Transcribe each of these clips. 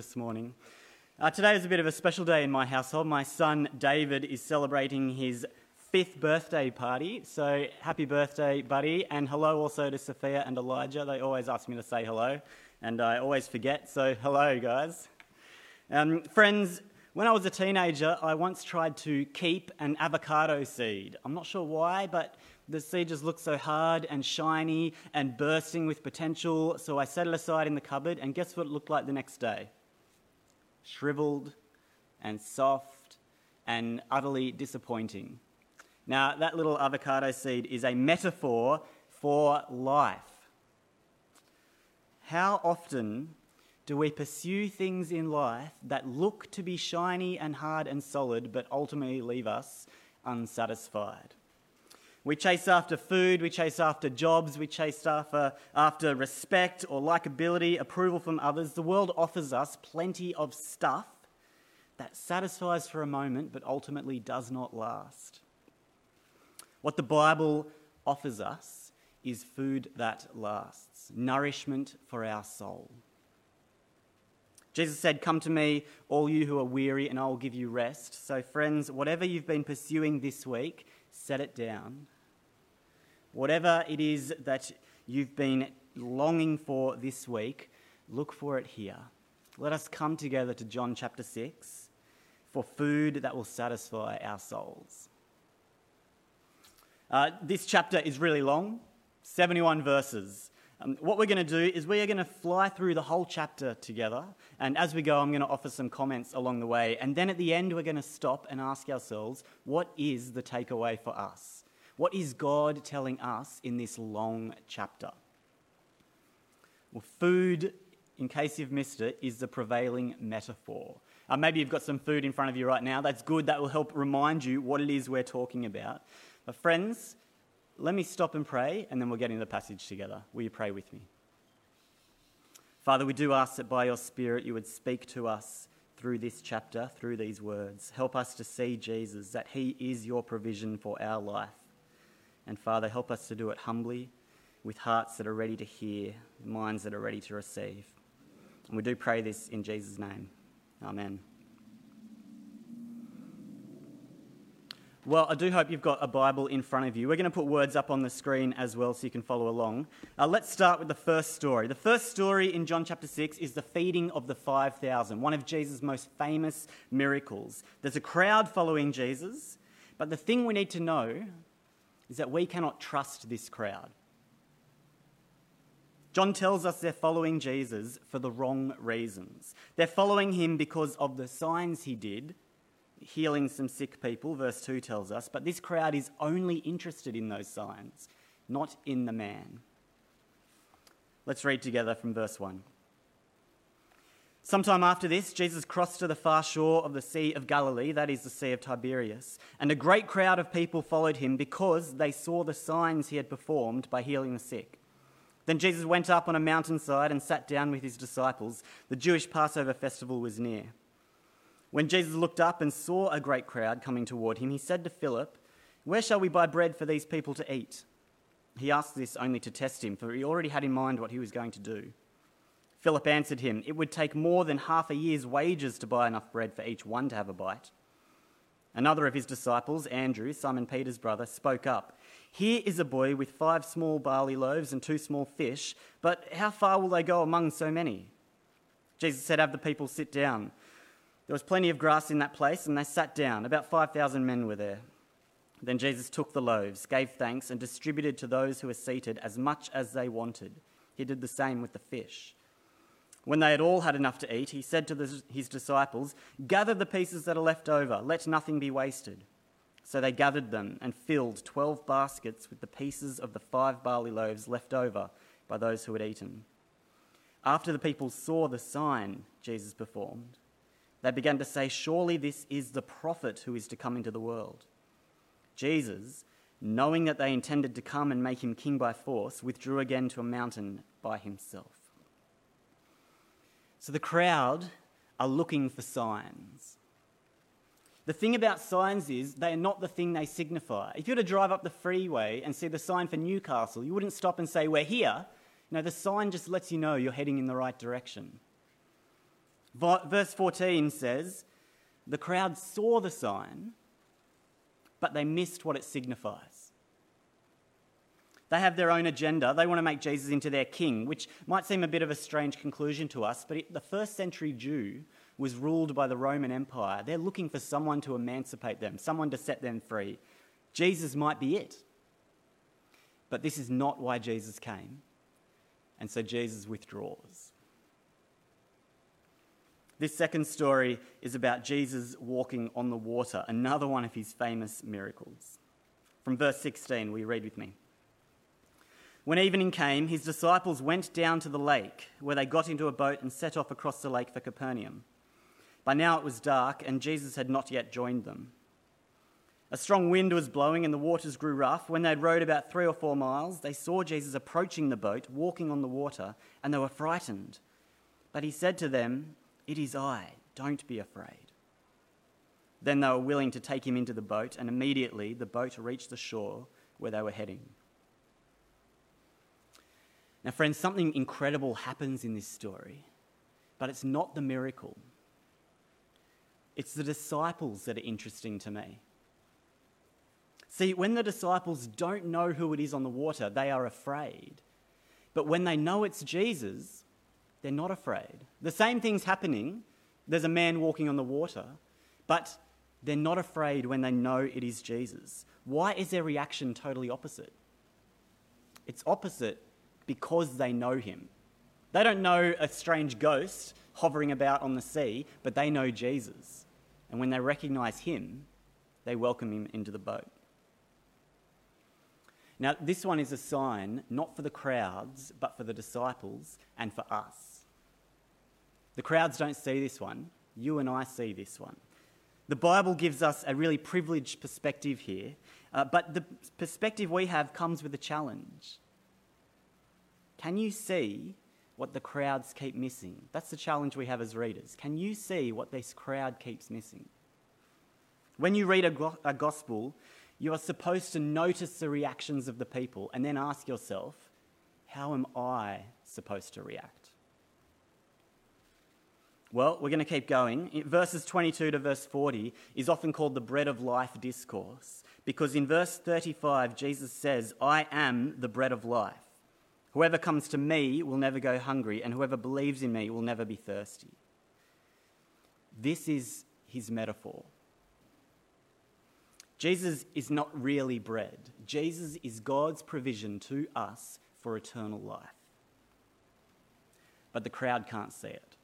this morning. Uh, today is a bit of a special day in my household. My son David is celebrating his fifth birthday party. So happy birthday, buddy. And hello also to Sophia and Elijah. They always ask me to say hello, and I always forget. So hello, guys. Um, friends, when I was a teenager, I once tried to keep an avocado seed. I'm not sure why, but the seed just looked so hard and shiny and bursting with potential, so I set it aside in the cupboard, and guess what it looked like the next day? Shriveled and soft and utterly disappointing. Now, that little avocado seed is a metaphor for life. How often do we pursue things in life that look to be shiny and hard and solid, but ultimately leave us unsatisfied? We chase after food, we chase after jobs, we chase after, after respect or likability, approval from others. The world offers us plenty of stuff that satisfies for a moment but ultimately does not last. What the Bible offers us is food that lasts, nourishment for our soul. Jesus said, Come to me, all you who are weary, and I will give you rest. So, friends, whatever you've been pursuing this week, set it down. Whatever it is that you've been longing for this week, look for it here. Let us come together to John chapter 6 for food that will satisfy our souls. Uh, this chapter is really long, 71 verses. Um, what we're going to do is we are going to fly through the whole chapter together, and as we go, I'm going to offer some comments along the way. And then at the end, we're going to stop and ask ourselves, what is the takeaway for us? What is God telling us in this long chapter? Well, food, in case you've missed it, is the prevailing metaphor. Uh, maybe you've got some food in front of you right now. That's good. That will help remind you what it is we're talking about. But, friends, let me stop and pray, and then we'll get into the passage together. Will you pray with me? Father, we do ask that by your Spirit you would speak to us through this chapter, through these words. Help us to see Jesus, that he is your provision for our life. And Father, help us to do it humbly, with hearts that are ready to hear, minds that are ready to receive. And we do pray this in Jesus' name. Amen. Well, I do hope you've got a Bible in front of you. We're going to put words up on the screen as well so you can follow along. Uh, let's start with the first story. The first story in John chapter 6 is the feeding of the 5,000, one of Jesus' most famous miracles. There's a crowd following Jesus, but the thing we need to know is that we cannot trust this crowd. John tells us they're following Jesus for the wrong reasons. They're following him because of the signs he did, healing some sick people, verse 2 tells us, but this crowd is only interested in those signs, not in the man. Let's read together from verse 1. Sometime after this, Jesus crossed to the far shore of the Sea of Galilee, that is the Sea of Tiberias, and a great crowd of people followed him because they saw the signs he had performed by healing the sick. Then Jesus went up on a mountainside and sat down with his disciples. The Jewish Passover festival was near. When Jesus looked up and saw a great crowd coming toward him, he said to Philip, Where shall we buy bread for these people to eat? He asked this only to test him, for he already had in mind what he was going to do. Philip answered him, It would take more than half a year's wages to buy enough bread for each one to have a bite. Another of his disciples, Andrew, Simon Peter's brother, spoke up. Here is a boy with five small barley loaves and two small fish, but how far will they go among so many? Jesus said, Have the people sit down. There was plenty of grass in that place, and they sat down. About 5,000 men were there. Then Jesus took the loaves, gave thanks, and distributed to those who were seated as much as they wanted. He did the same with the fish. When they had all had enough to eat, he said to the, his disciples, Gather the pieces that are left over, let nothing be wasted. So they gathered them and filled twelve baskets with the pieces of the five barley loaves left over by those who had eaten. After the people saw the sign Jesus performed, they began to say, Surely this is the prophet who is to come into the world. Jesus, knowing that they intended to come and make him king by force, withdrew again to a mountain by himself. So the crowd are looking for signs. The thing about signs is they are not the thing they signify. If you were to drive up the freeway and see the sign for Newcastle, you wouldn't stop and say, We're here. No, the sign just lets you know you're heading in the right direction. Verse 14 says, The crowd saw the sign, but they missed what it signifies. They have their own agenda. They want to make Jesus into their king, which might seem a bit of a strange conclusion to us, but the first century Jew was ruled by the Roman Empire. They're looking for someone to emancipate them, someone to set them free. Jesus might be it. But this is not why Jesus came. And so Jesus withdraws. This second story is about Jesus walking on the water, another one of his famous miracles. From verse 16, we read with me. When evening came, his disciples went down to the lake, where they got into a boat and set off across the lake for Capernaum. By now it was dark, and Jesus had not yet joined them. A strong wind was blowing, and the waters grew rough. When they had rowed about three or four miles, they saw Jesus approaching the boat, walking on the water, and they were frightened. But he said to them, it is I, don't be afraid. Then they were willing to take him into the boat, and immediately the boat reached the shore where they were heading. Now, friends, something incredible happens in this story, but it's not the miracle. It's the disciples that are interesting to me. See, when the disciples don't know who it is on the water, they are afraid. But when they know it's Jesus, they're not afraid. The same thing's happening. There's a man walking on the water, but they're not afraid when they know it is Jesus. Why is their reaction totally opposite? It's opposite because they know him. They don't know a strange ghost hovering about on the sea, but they know Jesus. And when they recognize him, they welcome him into the boat. Now, this one is a sign not for the crowds, but for the disciples and for us. The crowds don't see this one. You and I see this one. The Bible gives us a really privileged perspective here, uh, but the perspective we have comes with a challenge. Can you see what the crowds keep missing? That's the challenge we have as readers. Can you see what this crowd keeps missing? When you read a, go- a gospel, you are supposed to notice the reactions of the people and then ask yourself, how am I supposed to react? Well, we're going to keep going. Verses 22 to verse 40 is often called the bread of life discourse because in verse 35, Jesus says, I am the bread of life. Whoever comes to me will never go hungry, and whoever believes in me will never be thirsty. This is his metaphor. Jesus is not really bread, Jesus is God's provision to us for eternal life. But the crowd can't see it.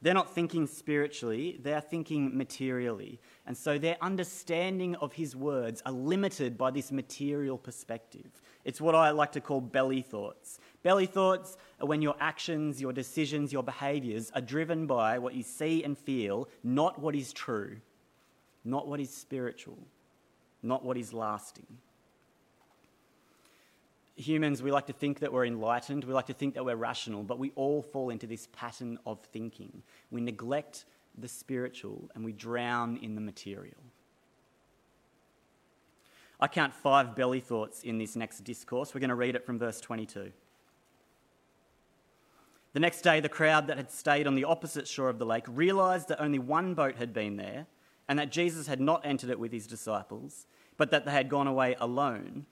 They're not thinking spiritually, they're thinking materially. And so their understanding of his words are limited by this material perspective. It's what I like to call belly thoughts. Belly thoughts are when your actions, your decisions, your behaviors are driven by what you see and feel, not what is true, not what is spiritual, not what is lasting humans, we like to think that we're enlightened, we like to think that we're rational, but we all fall into this pattern of thinking. We neglect the spiritual and we drown in the material. I count five belly thoughts in this next discourse. We're going to read it from verse 22. The next day, the crowd that had stayed on the opposite shore of the lake realized that only one boat had been there and that Jesus had not entered it with his disciples, but that they had gone away alone.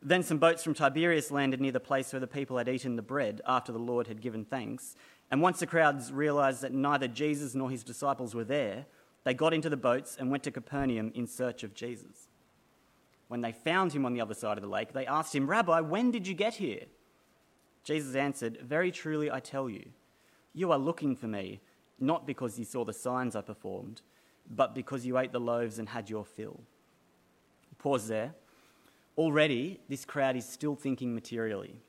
Then some boats from Tiberias landed near the place where the people had eaten the bread after the Lord had given thanks. And once the crowds realized that neither Jesus nor his disciples were there, they got into the boats and went to Capernaum in search of Jesus. When they found him on the other side of the lake, they asked him, Rabbi, when did you get here? Jesus answered, Very truly I tell you, you are looking for me, not because you saw the signs I performed, but because you ate the loaves and had your fill. Pause there. Already, this crowd is still thinking materially.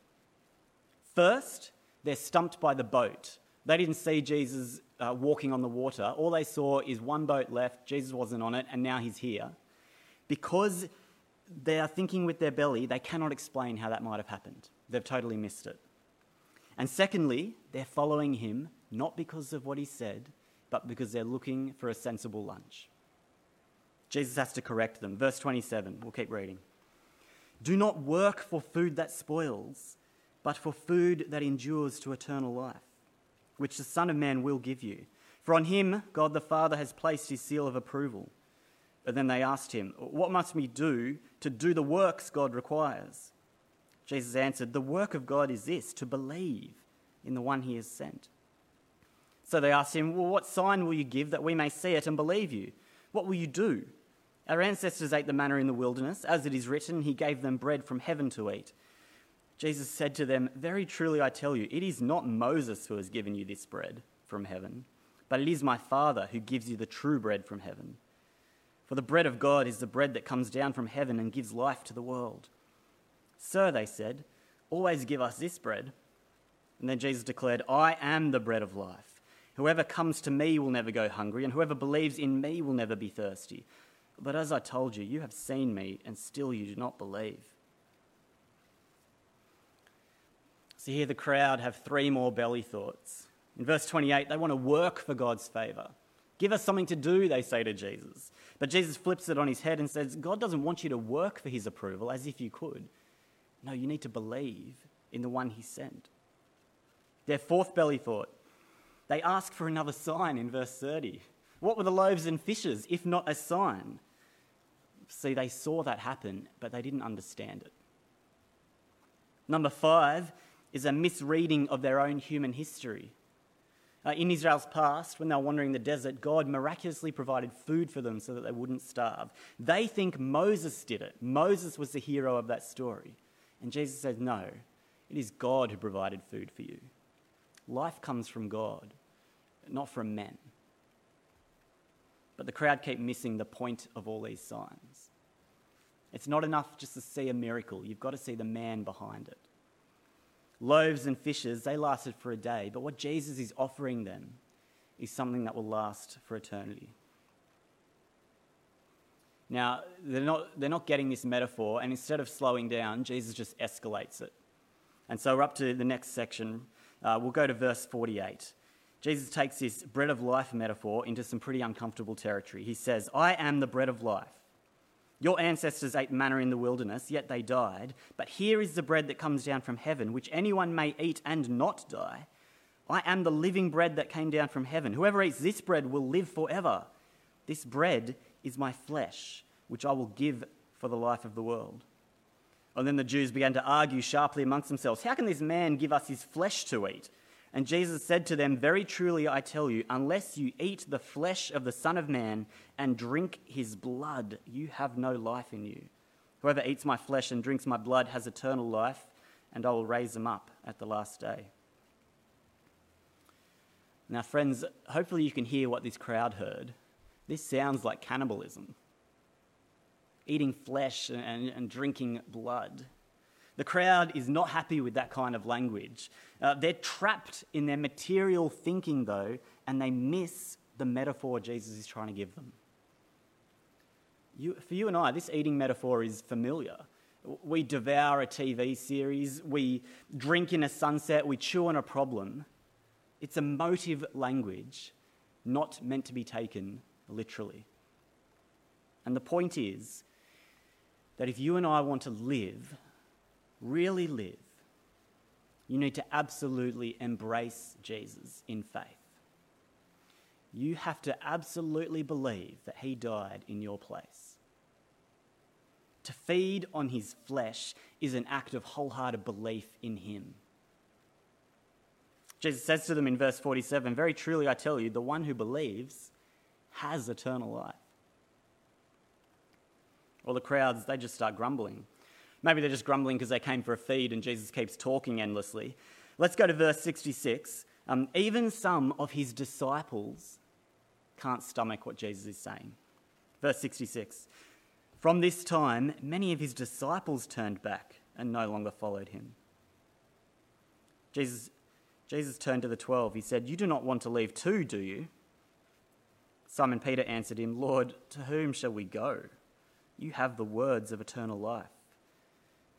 First, they're stumped by the boat. They didn't see Jesus uh, walking on the water. All they saw is one boat left, Jesus wasn't on it, and now he's here. Because they are thinking with their belly, they cannot explain how that might have happened. They've totally missed it. And secondly, they're following him not because of what he said, but because they're looking for a sensible lunch. Jesus has to correct them. Verse 27, we'll keep reading. Do not work for food that spoils, but for food that endures to eternal life, which the Son of Man will give you. For on him God the Father has placed his seal of approval. But then they asked him, What must we do to do the works God requires? Jesus answered, The work of God is this, to believe in the one he has sent. So they asked him, Well, what sign will you give that we may see it and believe you? What will you do? Our ancestors ate the manna in the wilderness. As it is written, He gave them bread from heaven to eat. Jesus said to them, Very truly I tell you, it is not Moses who has given you this bread from heaven, but it is my Father who gives you the true bread from heaven. For the bread of God is the bread that comes down from heaven and gives life to the world. Sir, they said, always give us this bread. And then Jesus declared, I am the bread of life. Whoever comes to me will never go hungry, and whoever believes in me will never be thirsty. But as I told you, you have seen me, and still you do not believe. So here the crowd have three more belly thoughts. In verse 28, they want to work for God's favour. Give us something to do, they say to Jesus. But Jesus flips it on his head and says, God doesn't want you to work for his approval as if you could. No, you need to believe in the one he sent. Their fourth belly thought, they ask for another sign in verse 30. What were the loaves and fishes if not a sign? See, they saw that happen, but they didn't understand it. Number five is a misreading of their own human history. Uh, in Israel's past, when they were wandering the desert, God miraculously provided food for them so that they wouldn't starve. They think Moses did it. Moses was the hero of that story. And Jesus says, No, it is God who provided food for you. Life comes from God, not from men. But the crowd keep missing the point of all these signs. It's not enough just to see a miracle, you've got to see the man behind it. Loaves and fishes, they lasted for a day, but what Jesus is offering them is something that will last for eternity. Now, they're not, they're not getting this metaphor, and instead of slowing down, Jesus just escalates it. And so we're up to the next section. Uh, we'll go to verse 48. Jesus takes this bread of life metaphor into some pretty uncomfortable territory. He says, I am the bread of life. Your ancestors ate manna in the wilderness, yet they died. But here is the bread that comes down from heaven, which anyone may eat and not die. I am the living bread that came down from heaven. Whoever eats this bread will live forever. This bread is my flesh, which I will give for the life of the world. And then the Jews began to argue sharply amongst themselves How can this man give us his flesh to eat? And Jesus said to them, Very truly I tell you, unless you eat the flesh of the Son of Man and drink his blood, you have no life in you. Whoever eats my flesh and drinks my blood has eternal life, and I will raise them up at the last day. Now, friends, hopefully you can hear what this crowd heard. This sounds like cannibalism eating flesh and, and drinking blood. The crowd is not happy with that kind of language. Uh, they're trapped in their material thinking, though, and they miss the metaphor Jesus is trying to give them. You, for you and I, this eating metaphor is familiar. We devour a TV series, we drink in a sunset, we chew on a problem. It's emotive language, not meant to be taken literally. And the point is that if you and I want to live really live, you need to absolutely embrace Jesus in faith. You have to absolutely believe that he died in your place. To feed on his flesh is an act of wholehearted belief in him. Jesus says to them in verse 47 Very truly I tell you, the one who believes has eternal life. Or the crowds, they just start grumbling. Maybe they're just grumbling because they came for a feed and Jesus keeps talking endlessly. Let's go to verse 66. Um, even some of his disciples can't stomach what Jesus is saying. Verse 66 From this time, many of his disciples turned back and no longer followed him. Jesus, Jesus turned to the twelve. He said, You do not want to leave too, do you? Simon Peter answered him, Lord, to whom shall we go? You have the words of eternal life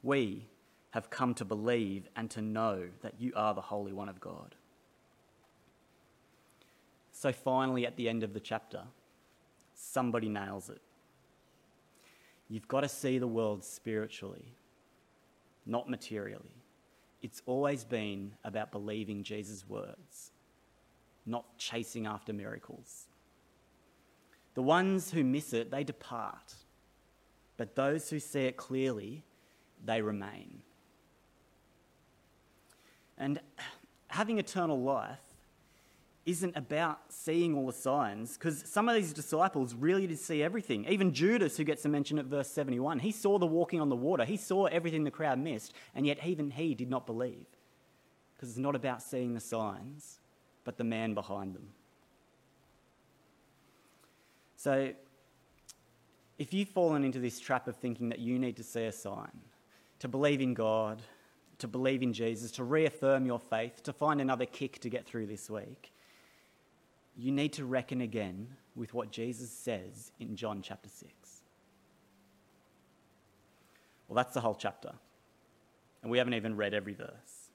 we have come to believe and to know that you are the Holy One of God. So finally, at the end of the chapter, somebody nails it. You've got to see the world spiritually, not materially. It's always been about believing Jesus' words. not chasing after miracles. The ones who miss it, they depart. But those who see it clearly, they remain. And having eternal life isn't about seeing all the signs, because some of these disciples really did see everything. Even Judas, who gets a mention at verse 71, he saw the walking on the water, he saw everything the crowd missed, and yet even he did not believe. Because it's not about seeing the signs, but the man behind them. So, if you've fallen into this trap of thinking that you need to see a sign, to believe in God, to believe in Jesus, to reaffirm your faith, to find another kick to get through this week, you need to reckon again with what Jesus says in John chapter 6. Well, that's the whole chapter. And we haven't even read every verse.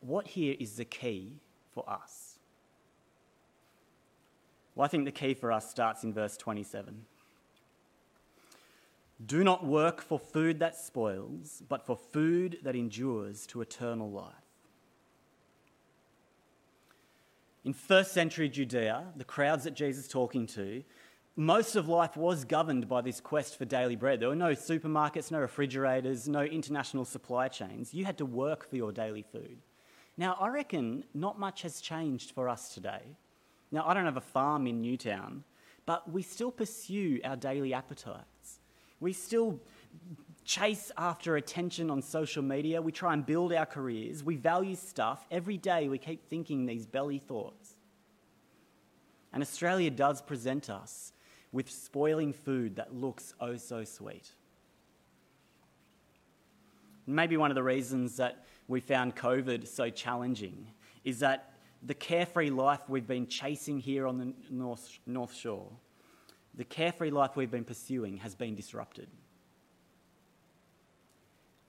What here is the key for us? Well, I think the key for us starts in verse 27. Do not work for food that spoils, but for food that endures to eternal life. In first century Judea, the crowds that Jesus is talking to, most of life was governed by this quest for daily bread. There were no supermarkets, no refrigerators, no international supply chains. You had to work for your daily food. Now, I reckon not much has changed for us today. Now, I don't have a farm in Newtown, but we still pursue our daily appetites. We still chase after attention on social media. We try and build our careers. We value stuff. Every day we keep thinking these belly thoughts. And Australia does present us with spoiling food that looks oh so sweet. Maybe one of the reasons that we found COVID so challenging is that the carefree life we've been chasing here on the North, North Shore, the carefree life we've been pursuing, has been disrupted.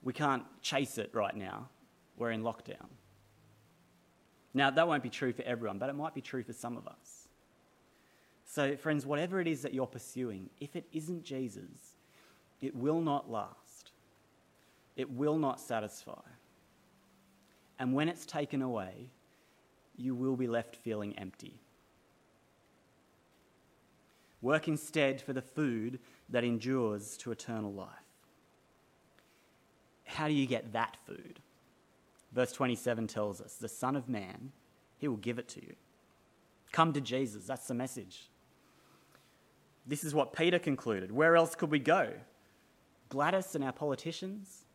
We can't chase it right now. We're in lockdown. Now, that won't be true for everyone, but it might be true for some of us. So, friends, whatever it is that you're pursuing, if it isn't Jesus, it will not last. It will not satisfy. And when it's taken away, you will be left feeling empty. Work instead for the food that endures to eternal life how do you get that food? Verse 27 tells us the Son of Man, he will give it to you. Come to Jesus. That's the message. This is what Peter concluded. Where else could we go? Gladys and our politicians?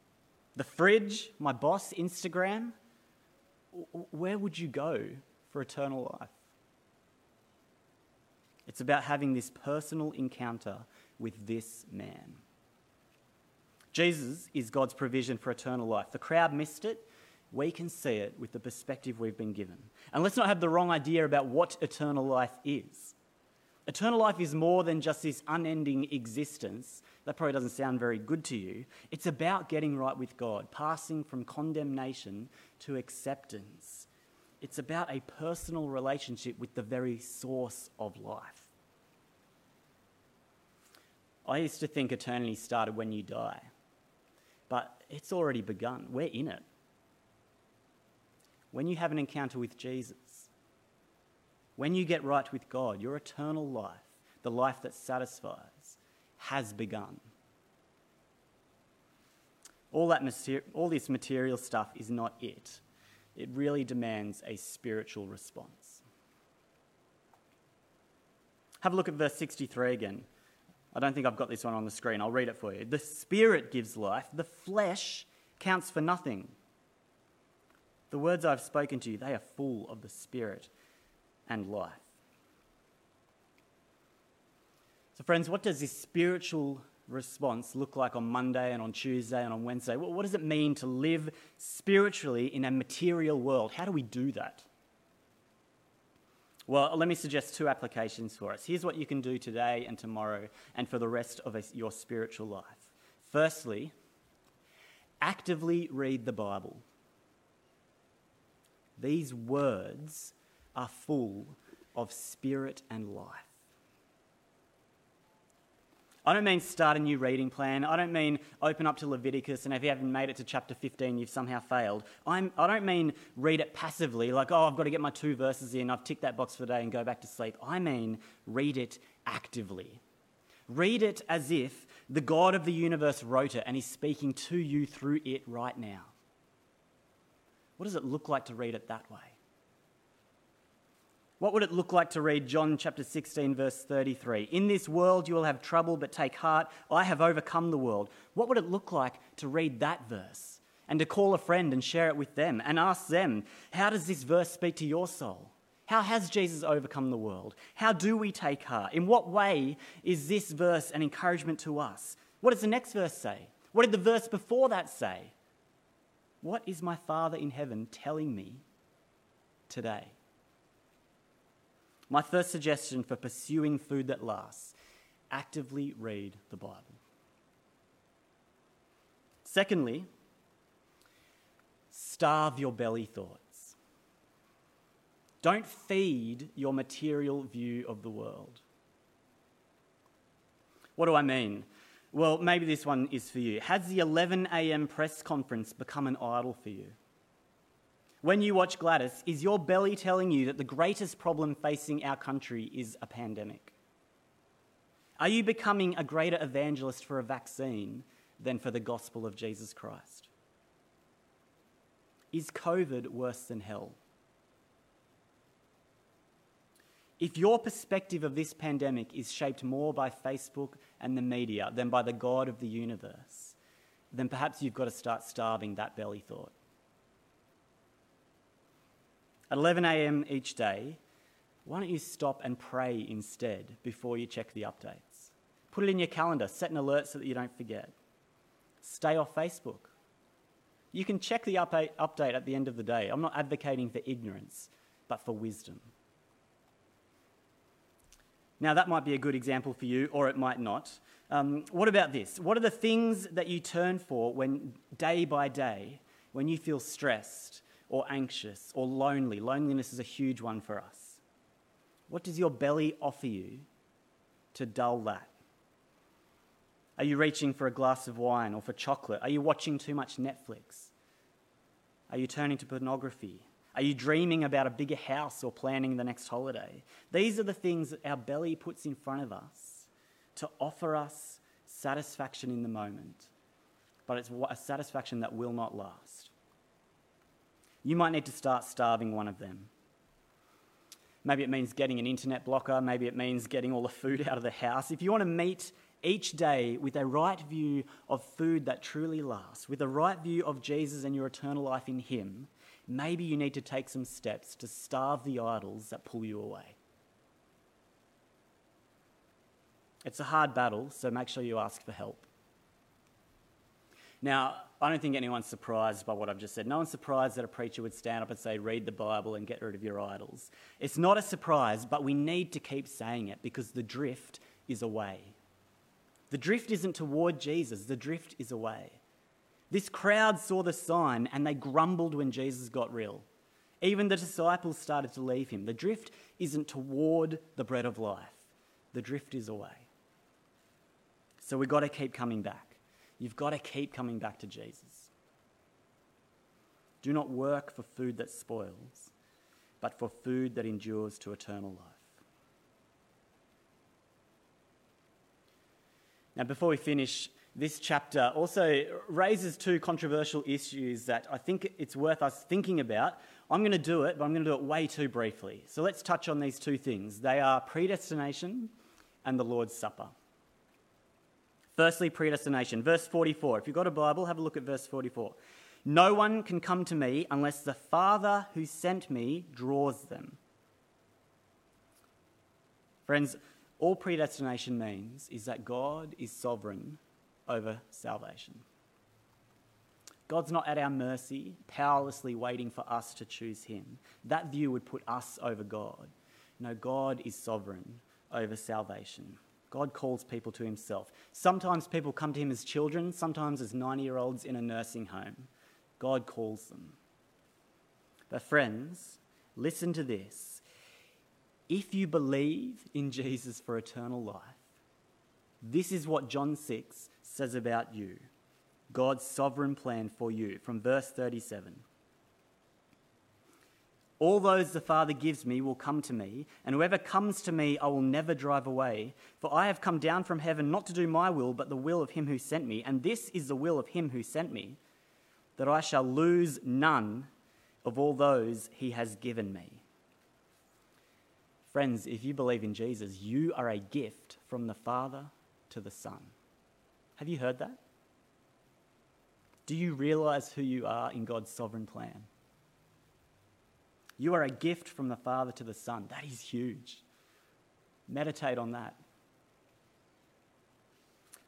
The fridge? My boss? Instagram? Where would you go for eternal life? It's about having this personal encounter with this man. Jesus is God's provision for eternal life. The crowd missed it. We can see it with the perspective we've been given. And let's not have the wrong idea about what eternal life is. Eternal life is more than just this unending existence. That probably doesn't sound very good to you. It's about getting right with God, passing from condemnation to acceptance. It's about a personal relationship with the very source of life. I used to think eternity started when you die but it's already begun. We're in it. When you have an encounter with Jesus, when you get right with God, your eternal life, the life that satisfies, has begun. All, that all this material stuff is not it. It really demands a spiritual response. Have a look at verse 63 again. I don't think I've got this one on the screen. I'll read it for you. The Spirit gives life, the flesh counts for nothing. The words I've spoken to you, they are full of the Spirit and life. So, friends, what does this spiritual response look like on Monday and on Tuesday and on Wednesday? What does it mean to live spiritually in a material world? How do we do that? Well, let me suggest two applications for us. Here's what you can do today and tomorrow and for the rest of your spiritual life. Firstly, actively read the Bible. These words are full of spirit and life. I don't mean start a new reading plan. I don't mean open up to Leviticus and if you haven't made it to chapter 15, you've somehow failed. I'm, I don't mean read it passively, like, oh, I've got to get my two verses in, I've ticked that box for the day and go back to sleep. I mean read it actively. Read it as if the God of the universe wrote it and He's speaking to you through it right now. What does it look like to read it that way? What would it look like to read John chapter 16, verse 33? In this world you will have trouble, but take heart, I have overcome the world. What would it look like to read that verse and to call a friend and share it with them and ask them, How does this verse speak to your soul? How has Jesus overcome the world? How do we take heart? In what way is this verse an encouragement to us? What does the next verse say? What did the verse before that say? What is my Father in heaven telling me today? My first suggestion for pursuing food that lasts actively read the Bible. Secondly, starve your belly thoughts. Don't feed your material view of the world. What do I mean? Well, maybe this one is for you. Has the 11 a.m. press conference become an idol for you? When you watch Gladys, is your belly telling you that the greatest problem facing our country is a pandemic? Are you becoming a greater evangelist for a vaccine than for the gospel of Jesus Christ? Is COVID worse than hell? If your perspective of this pandemic is shaped more by Facebook and the media than by the God of the universe, then perhaps you've got to start starving that belly thought. At 11 a.m. each day, why don't you stop and pray instead before you check the updates? Put it in your calendar, set an alert so that you don't forget. Stay off Facebook. You can check the update at the end of the day. I'm not advocating for ignorance, but for wisdom. Now, that might be a good example for you, or it might not. Um, what about this? What are the things that you turn for when day by day, when you feel stressed, or anxious or lonely. Loneliness is a huge one for us. What does your belly offer you to dull that? Are you reaching for a glass of wine or for chocolate? Are you watching too much Netflix? Are you turning to pornography? Are you dreaming about a bigger house or planning the next holiday? These are the things that our belly puts in front of us to offer us satisfaction in the moment, but it's a satisfaction that will not last you might need to start starving one of them. Maybe it means getting an internet blocker, maybe it means getting all the food out of the house. If you want to meet each day with a right view of food that truly lasts, with a right view of Jesus and your eternal life in Him, maybe you need to take some steps to starve the idols that pull you away. It's a hard battle, so make sure you ask for help. Now, I don't think anyone's surprised by what I've just said. No one's surprised that a preacher would stand up and say, read the Bible and get rid of your idols. It's not a surprise, but we need to keep saying it because the drift is away. The drift isn't toward Jesus, the drift is away. This crowd saw the sign and they grumbled when Jesus got real. Even the disciples started to leave him. The drift isn't toward the bread of life, the drift is away. So we've got to keep coming back. You've got to keep coming back to Jesus. Do not work for food that spoils, but for food that endures to eternal life. Now, before we finish, this chapter also raises two controversial issues that I think it's worth us thinking about. I'm going to do it, but I'm going to do it way too briefly. So let's touch on these two things. They are predestination and the Lord's Supper. Firstly, predestination. Verse 44. If you've got a Bible, have a look at verse 44. No one can come to me unless the Father who sent me draws them. Friends, all predestination means is that God is sovereign over salvation. God's not at our mercy, powerlessly waiting for us to choose Him. That view would put us over God. No, God is sovereign over salvation. God calls people to himself. Sometimes people come to him as children, sometimes as 90 year olds in a nursing home. God calls them. But, friends, listen to this. If you believe in Jesus for eternal life, This is what John 6 says about you God's sovereign plan for you, from verse 37. All those the Father gives me will come to me, and whoever comes to me I will never drive away. For I have come down from heaven not to do my will, but the will of him who sent me. And this is the will of him who sent me, that I shall lose none of all those he has given me. Friends, if you believe in Jesus, you are a gift from the Father to the Son. Have you heard that? Do you realize who you are in God's sovereign plan? You are a gift from the Father to the Son. That is huge. Meditate on that.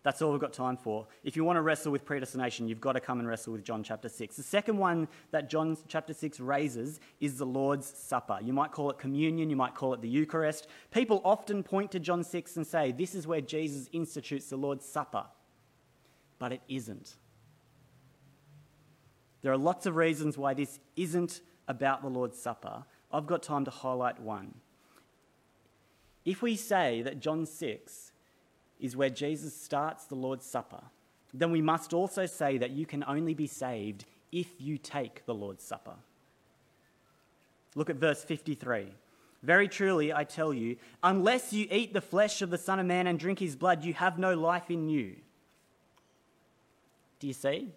That's all we've got time for. If you want to wrestle with predestination, you've got to come and wrestle with John chapter 6. The second one that John chapter 6 raises is the Lord's Supper. You might call it communion, you might call it the Eucharist. People often point to John 6 and say, This is where Jesus institutes the Lord's Supper. But it isn't. There are lots of reasons why this isn't about the Lord's Supper, I've got time to highlight one. If we say that John 6 is where Jesus starts the Lord's Supper, then we must also say that you can only be saved if you take the Lord's Supper. Look at verse 53. Very truly, I tell you, unless you eat the flesh of the Son of Man and drink his blood, you have no life in you. Do you see?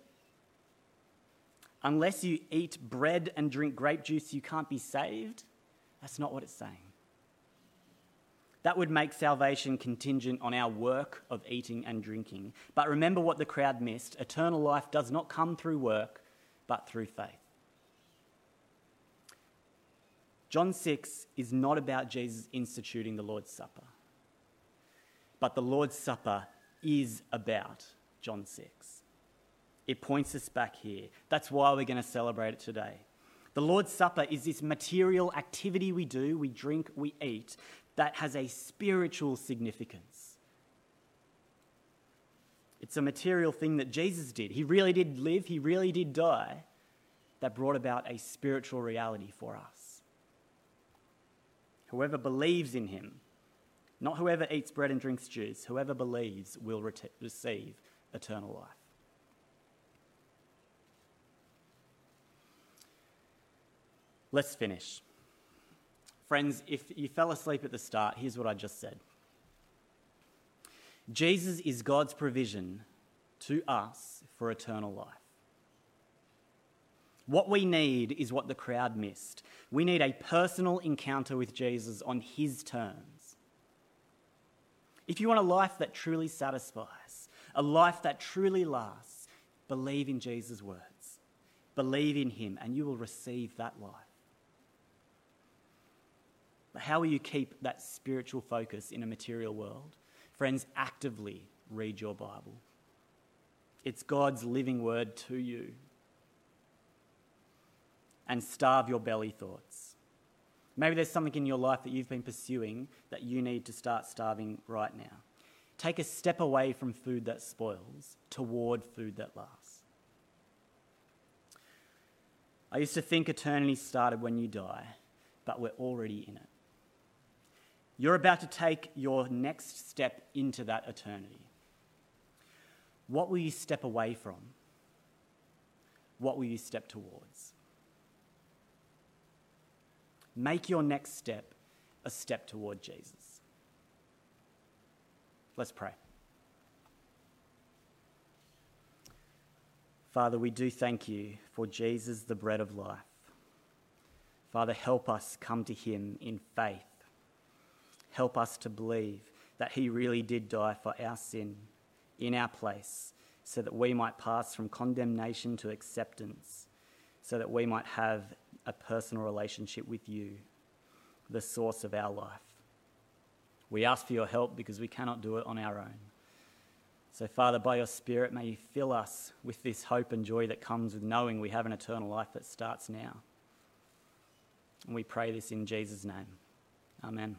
Unless you eat bread and drink grape juice, you can't be saved. That's not what it's saying. That would make salvation contingent on our work of eating and drinking. But remember what the crowd missed eternal life does not come through work, but through faith. John 6 is not about Jesus instituting the Lord's Supper, but the Lord's Supper is about John 6. It points us back here. That's why we're going to celebrate it today. The Lord's Supper is this material activity we do, we drink, we eat, that has a spiritual significance. It's a material thing that Jesus did. He really did live, he really did die, that brought about a spiritual reality for us. Whoever believes in him, not whoever eats bread and drinks juice, whoever believes will receive eternal life. Let's finish. Friends, if you fell asleep at the start, here's what I just said Jesus is God's provision to us for eternal life. What we need is what the crowd missed. We need a personal encounter with Jesus on his terms. If you want a life that truly satisfies, a life that truly lasts, believe in Jesus' words. Believe in him, and you will receive that life. How will you keep that spiritual focus in a material world? Friends, actively read your Bible. It's God's living word to you. And starve your belly thoughts. Maybe there's something in your life that you've been pursuing that you need to start starving right now. Take a step away from food that spoils toward food that lasts. I used to think eternity started when you die, but we're already in it. You're about to take your next step into that eternity. What will you step away from? What will you step towards? Make your next step a step toward Jesus. Let's pray. Father, we do thank you for Jesus, the bread of life. Father, help us come to him in faith help us to believe that he really did die for our sin in our place so that we might pass from condemnation to acceptance, so that we might have a personal relationship with you, the source of our life. We ask for your help because we cannot do it on our own. So, Father, by your Spirit, may you fill us with this hope and joy that comes with knowing we have an eternal life that starts now. And we pray this in Jesus' name. Amen.